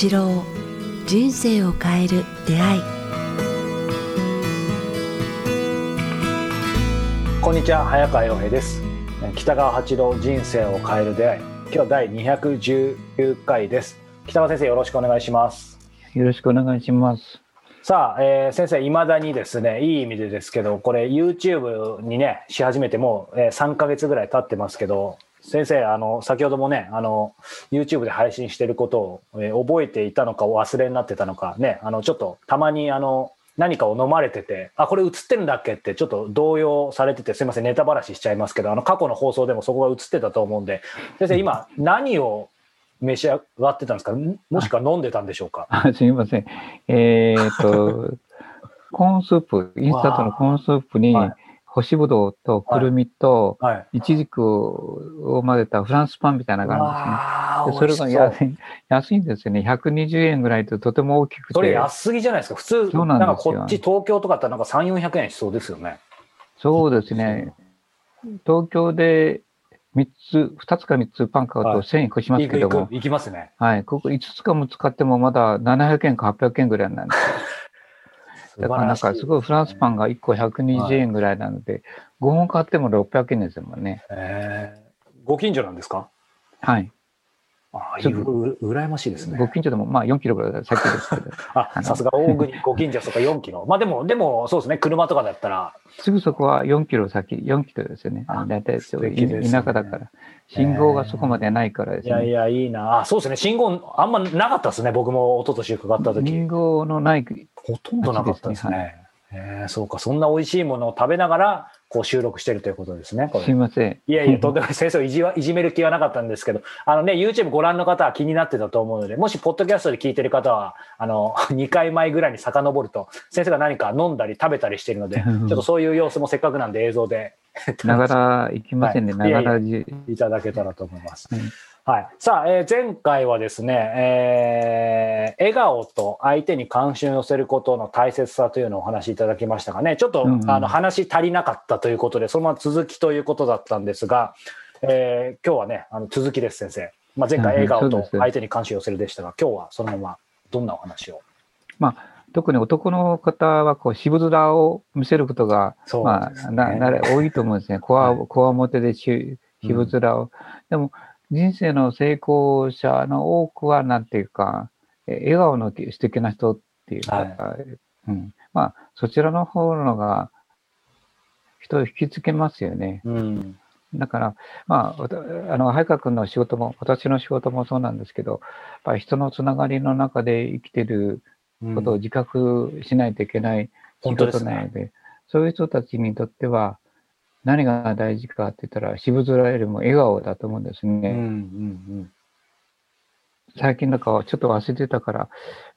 八郎人生を変える出会い。こんにちは早川洋平です。北川八郎人生を変える出会い。今日は第219回です。北川先生よろしくお願いします。よろしくお願いします。さあ、えー、先生いまだにですねいい意味でですけどこれ YouTube にねし始めてもう、えー、3か月ぐらい経ってますけど先生あの先ほどもねあの YouTube で配信してることを、えー、覚えていたのか忘れになってたのかねあのちょっとたまにあの何かを飲まれてて、あ、これ映ってるんだっけってちょっと動揺されてて、すいません、ネタばらししちゃいますけど、あの過去の放送でもそこが映ってたと思うんで、先生、今、何を召し上がってたんですか？もしくは飲んでたんでしょうか？すみません。えー、っと、コーンスープ、インスタントのコーンスープに、干しぶどうとくるみと、いちじくを混ぜたフランスパンみたいな感じですね。それが安い安いんですよね。120円ぐらいととても大きくて。それ安すぎじゃないですか？普通、なんかこっち東京とかってなんか3、400円しそうですよね。そうですね。東京で3つ、2つか3つパン買うと1000円越しますけども。いきますね。はい。ここ5つかも使ってもまだ700円か800円ぐらいなんですよ。だからなんかすごいフランスパンが1個120円ぐらいなので、はい、5本買っても600円ですもんね。えー、ご近所なんですか？はい。ああ、う羨ましいですね。ご近所でも、まあ4キロぐらい先ですけど。あ、さすが大国ご近所とか4キロ。まあでも、でもそうですね、車とかだったら。すぐそこは4キロ先、4キロですよね。大体、ね、田舎だから。信号がそこまでないからですね。いやいや、いいな。あ、そうですね。信号あんまなかったですね。僕も一昨年伺った時。信号のない。ほとんどなかったですね。はい、えー、そうか。そんな美味しいものを食べながら、こう収録してるということですね。すいません。いやいや、とんでもない。先生をいじいじめる気はなかったんですけど、あのね、YouTube ご覧の方は気になってたと思うので、もし、ポッドキャストで聞いてる方は、あの、2回前ぐらいに遡ると、先生が何か飲んだり食べたりしてるので、ちょっとそういう様子もせっかくなんで映像で。ながら行きませんね、ながらいただけたらと思います。はい。さあ、えー、前回はですね、えー、笑顔と相手に関心を寄せることの大切さというのをお話しいただきましたがね、ちょっと、うんうん、あの話足りなかったということで、そのまま続きということだったんですが、えー、今日はね、あの続きです、先生。まあ、前回笑顔と相手に関心を寄せるでしたが、今日はそのままどんなお話を？まあ特に男の方はこう渋面を見せることが、ね、まあ、なな多いと思うんですね。こわ、こわもてで渋面を。うん、でも、人生の成功者の多くは、なんていうか、笑顔の素敵な人っていうか、はい、うん、まあ、そちらの方のが人を引きつけますよね。うん、だから、まあ、あの、早川君の仕事も、私の仕事もそうなんですけど、やっぱり人のつながりの中で生きてることを自覚しないといけない仕事なので、うんね、そういう人たちにとっては、何が大事かって言ったら、渋面よりも笑顔だと思うんですね。うんうんうん最近なんかちょっと忘れてたから、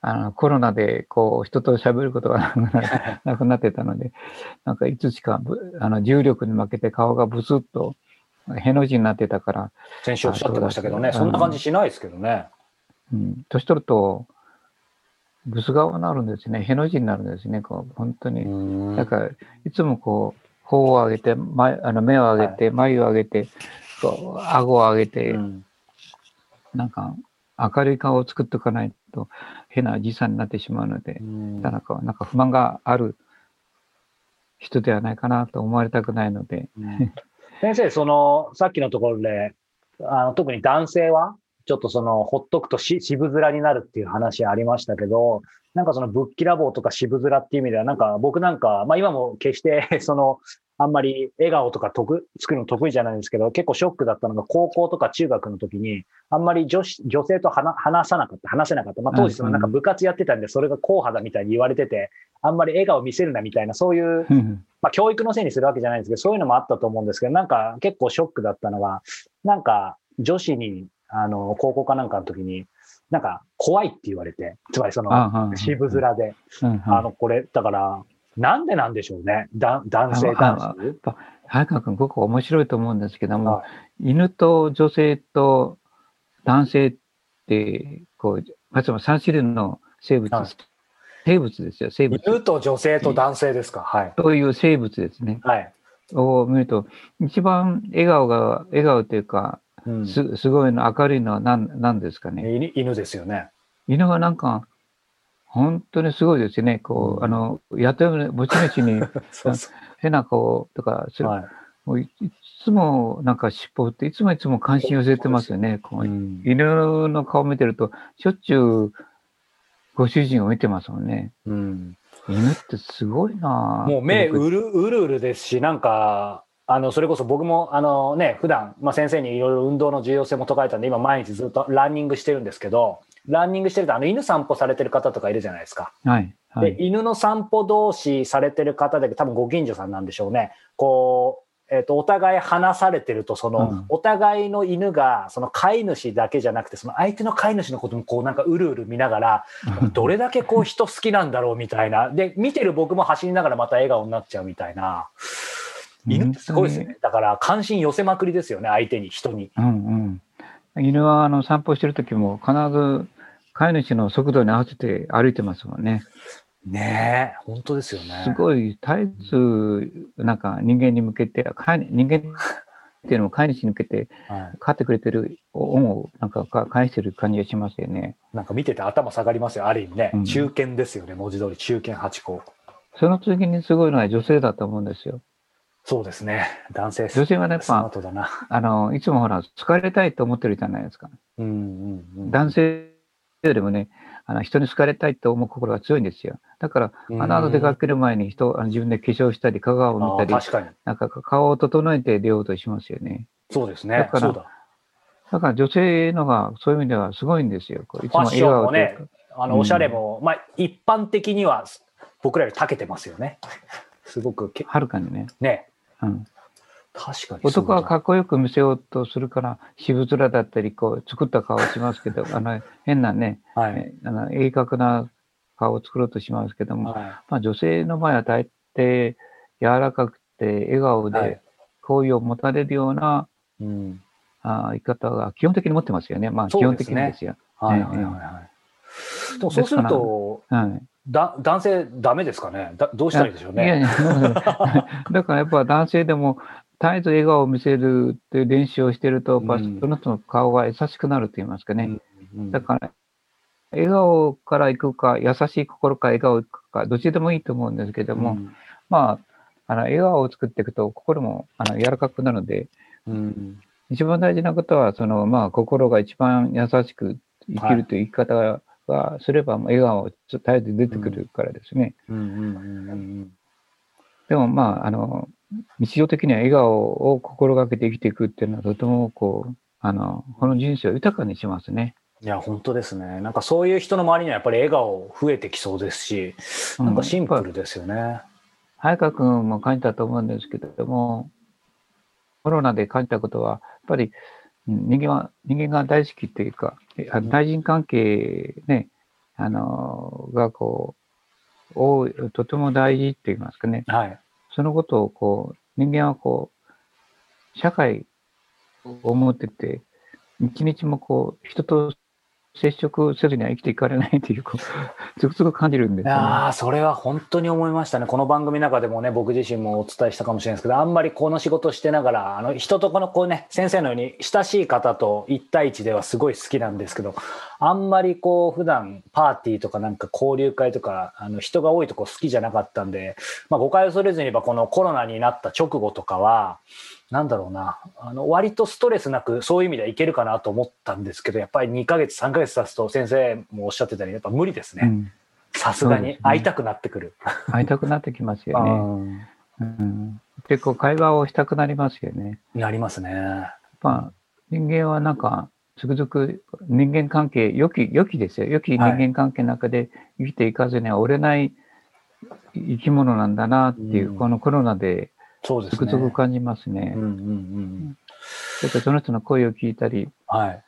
あのコロナでこう人と喋ることが なくなってたので、なんかいつしかあの重力に負けて顔がブスッとへの字になってたから。先週おっしゃってましたけどね、そんな感じしないですけどね。うん、年取ると、ブス顔になるんですね。への字になるんですね。こう本当に。だから、いつもこう、頬を上げて、前あの目を上げて、眉を上げて、こう顎を上げて、うん、なんか明るい顔を作っておかないと変なじさんになってしまうので、うん、なんかなんか不満がある人ではないかなと思われたくないので。うん、先生、そのさっきのところであの特に男性はちょっとそのほっとくとし渋面になるっていう話ありましたけど、なんかそのぶっきらぼうとか渋面っていう意味では、なんか僕なんか、まあ今も決してそのあんまり笑顔とか得作るの得意じゃないんですけど、結構ショックだったのが、高校とか中学の時に、あんまり女子女性と話さなかった、話せなかった。まあ、当時そのなんか部活やってたんで、それが硬派だみたいに言われてて、あんまり笑顔見せるなみたいな、そういう、まあ、教育のせいにするわけじゃないんですけど、そういうのもあったと思うんですけど、なんか結構ショックだったのが、なんか女子に、あの、高校かなんかの時に、なんか怖いって言われて、つまりその渋面で、あの、これ、だから、なんでなんでしょうね。だ男性男子？早川君、僕面白いと思うんですけども、犬と女性と男性って、こう、まずは3種類の生物、生物ですよ、生物。犬と女性と男性ですか？はい。という生物ですね。はい。を見ると、一番笑顔が、笑顔というか、うん、すすごいの明るいのは何何ですかね？犬ですよね。犬がなんか、本当にすごいですよね。こう、うん、あの、雇い持ち主に そうそう。変な顔とかする、はい。もういいつもなんか尻尾っていつもいつも関心寄せてますよね。こううん。犬の顔見てると、しょっちゅうご主人を見てますもんね。うん。犬ってすごいなぁもう目僕うるうるうるですし、なんか、あのそれこそ僕もあの、ね、普段、まあ先生にいろいろ運動の重要性も説かれたんで、今、毎日ずっとランニングしてるんですけど、ランニングしてると、あの犬散歩されてる方とかいるじゃないですか。はい。はでい。犬の散歩同士されてる方で、多分ご近所さんなんでしょうね。こうえー、とお互い話されてるとその、うんお互いの犬がその飼い主だけじゃなくてその相手の飼い主のこともこうなんかうるうる見ながら どれだけこう人好きなんだろうみたいなで見てる僕も走りながらまた笑顔になっちゃうみたいな犬ってすごいですよねだから関心寄せまくりですよね相手に人に。うんうん。犬はあの散歩してる時も必ず飼い主の速度に合わせて歩いてますもんね。ねえ本当ですよね。すごい絶えずなんか人間に向けて、飼い人間っていうのも 飼い主に向けてはい、飼ってくれてる恩をなんかか返してる感じがしますよね。なんか見てて頭下がりますよある意味ね、うん中堅ですよね文字通り中堅八校その次にすごいのは女性だと思うんですよ。そうですね男性女性はねやっぱ。あの、いつもほら、好かれたいと思ってるじゃないですか。うんうんうん、男性よりもね、あの人に好かれたいと思う心が強いんですよ。だから、あの後出かける前に人、あの自分で化粧したり、鏡を見たり確かになんか顔を整えて出ようとしますよね。そうですねだからだだから女性のがそういう意味ではすごいんですよ。いつも笑顔というか。うんあのおしゃれも、まあ一般的には僕らより長けてますよね すごくけはるかにね。ねうん、確かに男はかっっこよく見せようとするから、渋面だったり、こう、作った顔をしますけど、あの、変なね、はい、えあの鋭角な顔を作ろうとしますけども、はまあ、女性の場合は大抵柔らかくて笑顔はい。で好意を持たれるような、いうん。あ生き方が基本的に持ってますよね。まあ基本的にですよ。はいはいはいはい。でもそうするとはい。だ男性ダメですかね？だどうしたらいいでしょういやいねや、だからやっぱ男性でも絶えず笑顔を見せるっていう練習をしてると、うん。その人の顔が優しくなると言いますかね。うんだから、笑顔から行くか、優しい心から笑顔行くか、どっちでもいいと思うんですけども、うん。まあ、あの笑顔を作っていくと心もあの柔らかくなるので、うん。一番大事なことは、そのまあ心が一番優しく生きるという生き方がすれば、笑顔を絶えず出てくるからですね。うんうんうんうんでもまあ、あの、日常的には笑顔を心がけて生きていくっていうのはとてもこう、あの、この人生を豊かにしますね。いや本当ですねなんかそういう人の周りにはやっぱり笑顔増えてきそうですしなんかシンプルですよね、早川君も感じたと思うんですけれども、コロナで感じたことは、やっぱりうん人間は、人間が大好きっていうか、対人関係ね、あの、がこう、多いとても大事って言いますかね。はいそのことをこう、人間はこう、社会を思ってて、一日もこう、人と接触せずには生きていかれないっていう、こう、つくつく感じるんですよね。ああ、それは本当に思いましたね。この番組の中でもね、僕自身もお伝えしたかもしれないですけど、あんまりこの仕事してながら、あの、人とこの、こうね、先生のように親しい方と一対一ではすごい好きなんですけど、あんまりこう、普段パーティーとかなんか交流会とか、あの、人が多いとこ好きじゃなかったんで、まあ誤解を恐れずに言えば、このコロナになった直後とかは、なんだろうな、あの、割とストレスなく、そういう意味ではいけるかなと思ったんですけど、やっぱり2ヶ月、3ヶ月経つと、先生もおっしゃってたように、やっぱ無理ですね。うんさすがに会いたくなってくる。会いたくなってきますよね。うん、結構会話をしたくなりますよね。なりますね。まあ、人間はなんか、つくづく人間関係、良き、良きですよ。良き人間関係の中で生きていかずには折れない生き物なんだなっていう、うんこのコロナでそうですね。つくづく感じますね。うんうんうん。やっぱその人の声を聞いたり、はい。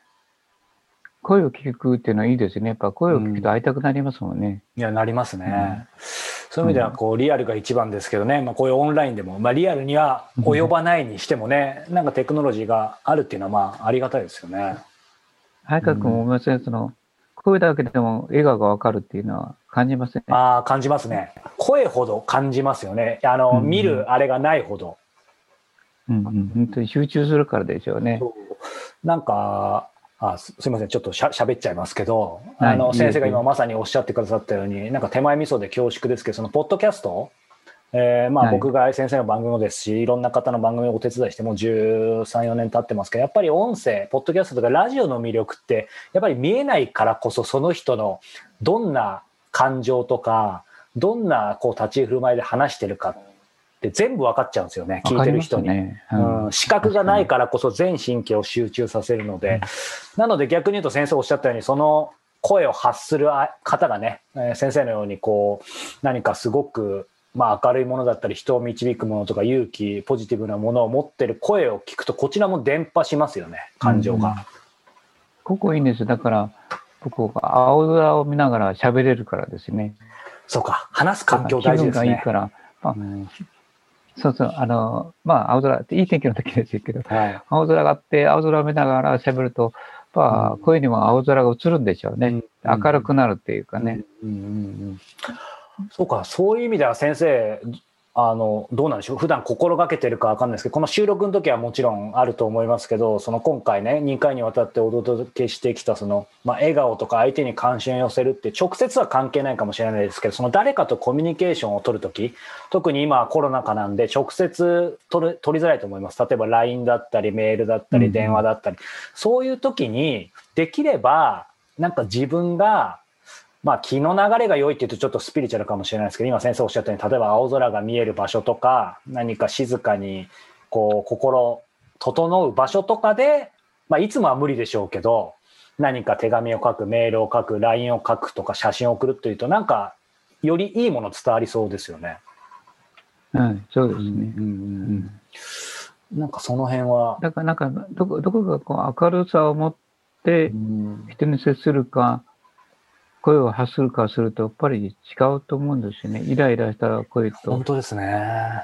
声を聞くっていうのはいいですよね。やっぱ声を聞くと会いたくなりますもんね。いや、なりますね。うんそういう意味では、こう、リアルが一番ですけどね、まあ、こういうオンラインでも、まあ、リアルには及ばないにしてもね、なんかテクノロジーがあるっていうのは、まあ、ありがたいですよね。早川君も思いません、その、声だけでも笑顔がわかるっていうのは感じませんね。ああ、感じますね。声ほど感じますよね。あの、うん見るあれがないほど。うんうん、本当に集中するからでしょうね。そうなんか、ああすすみません、ちょっとしゃ喋っちゃいますけど、はいあの先生が今まさにおっしゃってくださったように、なんか手前味噌で恐縮ですけど、そのポッドキャスト、えーまあ、はい。僕が先生の番組もですし、いろんな方の番組をお手伝いしてもう13、4年経ってますけど、やっぱり音声、ポッドキャストとかラジオの魅力って、やっぱり見えないからこそ、その人のどんな感情とか、どんなこう立ち振る舞いで話してるかって全部分かっちゃうんですよね、聞いてる人に。ね。うん、視覚がないからこそ全神経を集中させるので、なので逆に言うと先生おっしゃったようにその声を発するあ方がね、えー先生のようにこう何かすごく、まあ、明るいものだったり人を導くものとか勇気ポジティブなものを持ってる声を聞くとこちらも伝播しますよね感情が。ここいいんです。だから、僕が青空を見ながら喋れるからですね。そうか話す環境大事ですねがいい。から、まあうんそうそう、あの、まあ、青空っていい天気の時ですけど、はい青空があって、青空を見ながら喋ると、まあ、うん声にも青空が映るんでしょうね。うん明るくなるっていうかね。うんうんうんうんそうか、そういう意味では先生、あのどうなんでしょう、普段心がけてるかわかんないですけど、この収録の時はもちろんあると思いますけど、その今回ね、2回にわたってお届けしてきたその、まあ、笑顔とか相手に関心を寄せるって、直接は関係ないかもしれないですけど、その誰かとコミュニケーションを取るとき、特に今はコロナ禍なんで、直接取る取りづらいと思います。例えば LINE だったり、メールだったり、うんうん。電話だったり、そういう時に、できれば、なんか自分が、まあ、気の流れが良いって言うとちょっとスピリチュアルかもしれないですけど今先生おっしゃったように例えば青空が見える場所とか何か静かにこう心整う場所とかで、まあ、いつもは無理でしょうけど何か手紙を書くメールを書く LINE を書くとか写真を送るというとなんかよりいいもの伝わりそうですよね。うん、そうですね。うんうんなんかその辺は、だからなんか、どこ、どこかこう明るさを持ってうん人に接するか、声を発するかすると、やっぱり違うと思うんですよね。イライラした声と本。当ですね。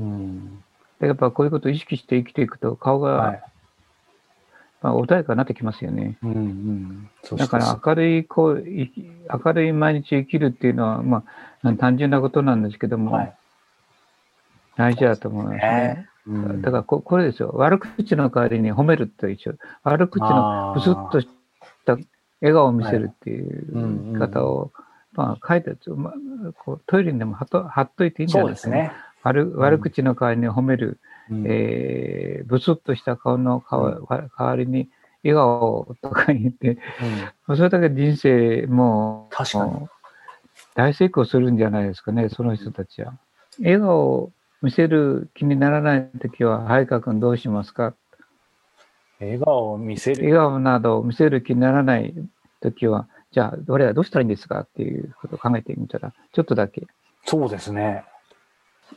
うんでやっぱこういうことを意識して生きていくと、顔が、はいまあ、穏やかになってきますよね。うんうん、だから明るい声、い明るい毎日生きるっていうのは、まあ、単純なことなんですけども、はい大事だと思いますね。うんだからこ、これですよ。悪口の代わりに褒めると一緒。悪口のブスッとした笑顔を見せるっていう方を、まあ、書いてまあ、こうトイレにでも貼っと貼っといていいんじゃないですかね。悪悪口の代わりに褒める、うん。えー、ブスッとした顔の代わりに笑顔とか言って、うん。それだけで人生も大成功するんじゃないですかね、その人たちは。笑顔を見せる気にならないときは、早川君どうしますか？笑顔を見せる。笑顔などを見せる気にならないときは、じゃあ、俺はどうしたらいいんですかっていうことを考えてみたら、ちょっとだけ。そうですね。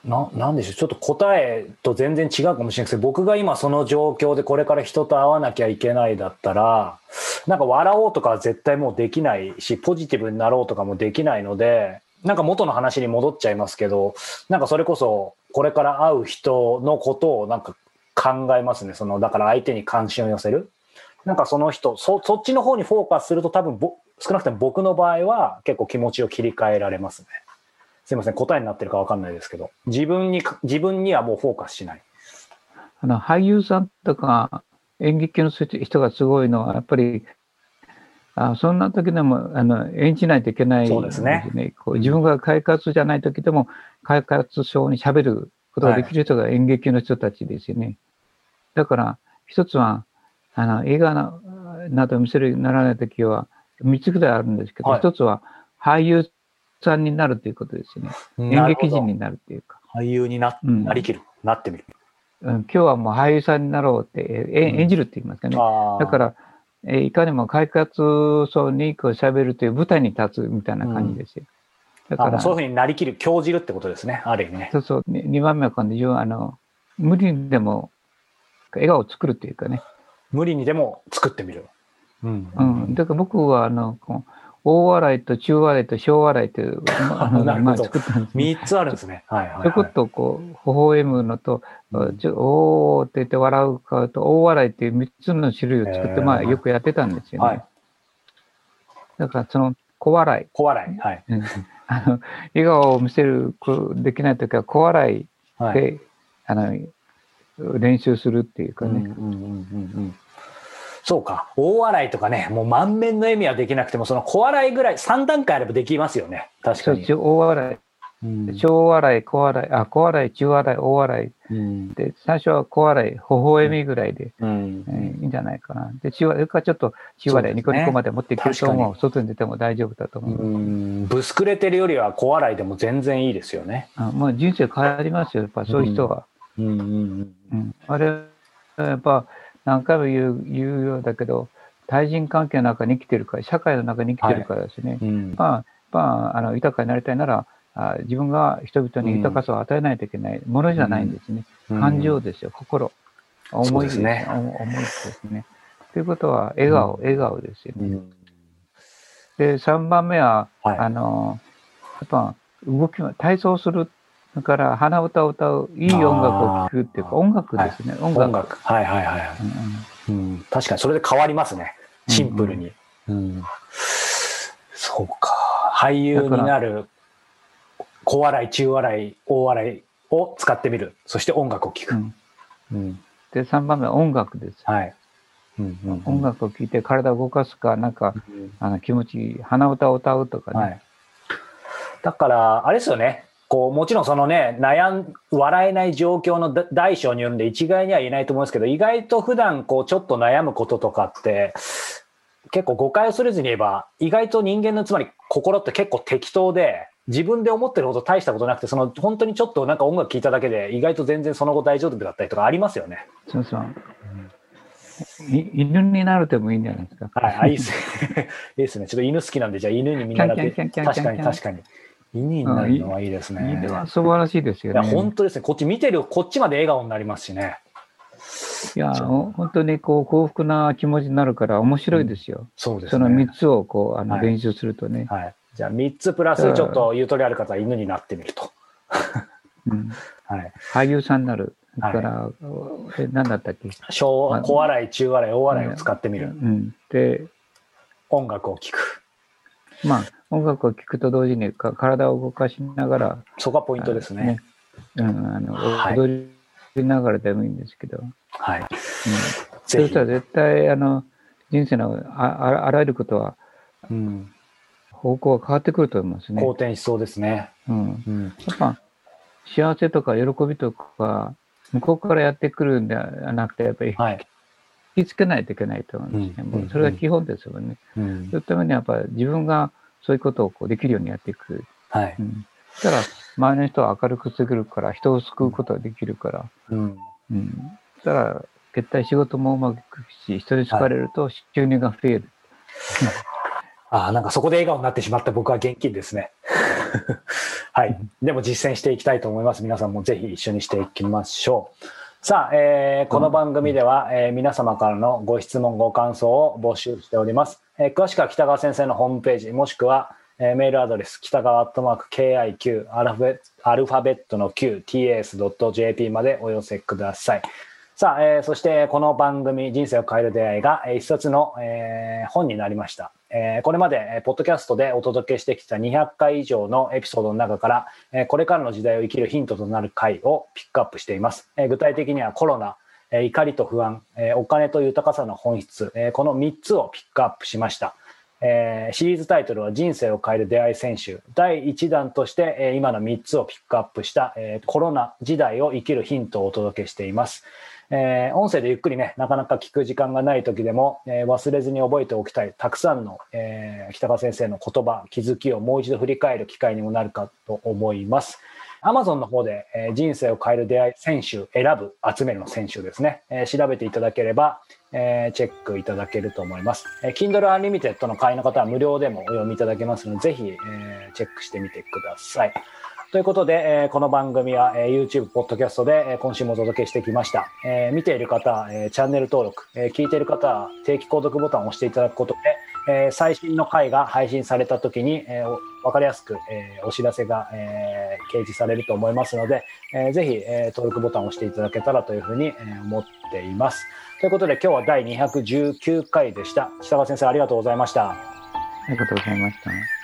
な、なんでしょう。ちょっと答えと全然違うかもしれないですけど、僕が今その状況でこれから人と会わなきゃいけないだったら、なんか笑おうとかは絶対もうできないし、ポジティブになろうとかもできないので、なんか元の話に戻っちゃいますけど、なんかそれこそこれから会う人のことをなんか考えますね。その、だから相手に関心を寄せる。なんかその人、そそっちの方にフォーカスすると多分ぼ少なくとも僕の場合は結構気持ちを切り替えられますね。すいません、答えになってるかわかんないですけど、自分にか、自分にはもうフォーカスしない。あの、俳優さんとか演劇の人がすごいのは、やっぱり、あそんな時でもあの演じないといけないそうですねこう自分が快活じゃない時でも、快活症に喋ることができる人が演劇の人たちですよね。だから、一つは、あの、映画ななどを見せるようにならない時は、三つぐらいあるんですけど、はい一つは俳優さんになるということですよね。演劇人になるっていうか。俳優になうんなりきる、なってみる。うん、今日はもう俳優さんになろうって、えうん演じるって言いますかね。あーだから、えーいかにも快活層にこう喋るという舞台に立つみたいな感じですよ。だあから、そういうふうになりきる、興じるってことですね、ある意味ね。そうそう、に2番目はあの、無理にでも笑顔を作るっていうかね。無理にでも作ってみる。うんうん。だから僕はあの、こう大笑いと中笑いと小笑いという、まああのまあ作ったんですね。三つあるんですね。はいはい、ちょこっはい。とこう、微笑むのと、うんちょおーって言って笑う顔と、大笑いっていう3つの種類を作って、まあよくやってたんですよね。はいだからその小笑い、小笑い。はい。うんあの笑顔を見せるこできないときは小笑いはい。で、あの練習するっていうかね。そうか。大笑いとかね、もう満面の笑みはできなくても、その小笑いぐらい、3段階あればできますよね。確かに。大笑い、うん小笑い、小笑い、あ、小笑い、中笑い、大笑い。うんで、最初は小笑い、微笑みぐらいで、うんえーいいんじゃないかな。で、中笑い、それからちょっと中笑い、ねニコニコまで持っていけると思う。確外に出ても大丈夫だと思う。うんぶすくれてるよりは小笑いでも全然いいですよね。あもう人生変わりますよ、やっぱそういう人は。うんうんうんあれ、やっぱ何回も言う言うようだけど、対人関係の中に生きてるから、社会の中に生きてるからですね。うんうんまあ、まあ、あの豊かになりたいなら、あ自分が人々に豊かさを与えないといけないものじゃないんですね。感情ですよ、心。思いですね。思いですね。ということは、笑顔、笑顔ですよね。うんで、3番目は、はいあの、やっぱ動きも、体操する、それから鼻歌を歌う、いい音楽を聴くっていうか、音楽ですね、音楽。音楽。はいはいはいはい。うんうんうん、確かにそれで変わりますね。シンプルに。うんそうか。俳優になる小笑い、中笑い、大笑いを使ってみる。そして音楽を聴く。うんうんで、3番目は音楽です。はい。うんうんうん音楽を聴いて体を動かすか、なんか、あの気持ちいい、鼻歌を歌うとかね。はい。だから、あれですよね。こう、もちろんそのね、悩ん、笑えない状況のだ大小によるんで一概には言えないと思うんですけど、意外と普段こう、ちょっと悩むこととかって、結構誤解を恐れずに言えば、意外と人間のつまり心って結構適当で、自分で思ってるほど大したことなくて、その本当にちょっとなんか音楽聴いただけで、意外と全然その後大丈夫だったりとかありますよね。そうそう。い犬になるでもいいんじゃないですか。はい、あいいですね。いいですね。ちょっと犬好きなんで、じゃあ犬にみんなだって、確かに確かに。犬になるのはいいですね。犬は素晴らしいですよね。本当ですね。こっち見てる、こっちまで笑顔になりますしね。いや、ほ本当にこう幸福な気持ちになるから面白いですよ。そうですそのね。3つをこうあのはい練習するとね。はい。じゃあ、3つプラス、ちょっとゆとりある方は犬になってみると。うん はい。俳優さんになる。そはいれから、え何だったっけ、小はい小笑い、中笑い、大笑いを使ってみうる。ん、で、音楽を聴く。まあ、音楽を聴くと同時にか体を動かしながら、そこがポイントですね。うん、あのはい踊りながらでもいいんですけど、うん、はい。そぜひしたら絶対あの人生のあああらゆることはうん。方向が変わってくると思いますね。好転しそうですね。うん、うん。やっぱ幸せとか喜びとか向こうからやってくるんではなくてやっぱりはい。気付けないといけないと思うんですね。うんもうそれが基本ですよね。うんそ。のためにやっぱ自分がそういうことをこうできるようにやっていく。はい。うん、そしたら周りの人は明るくするから人を救うことができるから。うん。うん、そしたら絶対仕事もうまくいくし人に好かれると収入が増える。ああ、なんかそこで笑顔になってしまった僕は現金ですね。はい。でも実践していきたいと思います。皆さんもぜひ一緒にしていきましょう。さあ、えーこの番組では、えー皆様からのご質問、ご感想を募集しております。えー詳しくは北川先生のホームページ、もしくは、えーメールアドレス、北川アットマーク KIQ、アルファベットの Q、ts.jp までお寄せください。さあ、えーそしてこの番組、人生を変える出会いが、えー一冊の、えー本になりました。えーこれまで、ポッドキャストでお届けしてきた200回以上のエピソードの中から、えーこれからの時代を生きるヒントとなる回をピックアップしています。えー具体的にはコロナ、えー怒りと不安、えーお金と豊かさの本質、えーこの3つをピックアップしました。えーシリーズタイトルは人生を変える出会い選手第1弾として、えー今の3つをピックアップした、えーコロナ時代を生きるヒントをお届けしています。えー音声でゆっくりね、なかなか聞く時間がない時でも、えー忘れずに覚えておきたい、たくさんの、えー北川先生の言葉、気づきをもう一度振り返る機会にもなるかと思います。Amazon の方で、えー人生を変える出会い選手、選ぶ、集めるの選手ですね、えー調べていただければ、えーチェックいただけると思います。えー Kindle Unlimited の会員の方は無料でもお読みいただけますので、ぜひ、えーチェックしてみてください。ということで、えーこの番組は、えー YouTube、ポッドキャストで、えー今週もお届けしてきました。えー見ている方、えーチャンネル登録、えー聞いている方定期購読ボタンを押していただくことで、えー最新の回が配信された時に、えーわかりやすく、えーお知らせが、えー掲示されると思いますので、えーぜひ、えー登録ボタンを押していただけたらというふうに、えー思っています。ということで今日は第219回でした。北川先生ありがとうございました。ありがとうございました。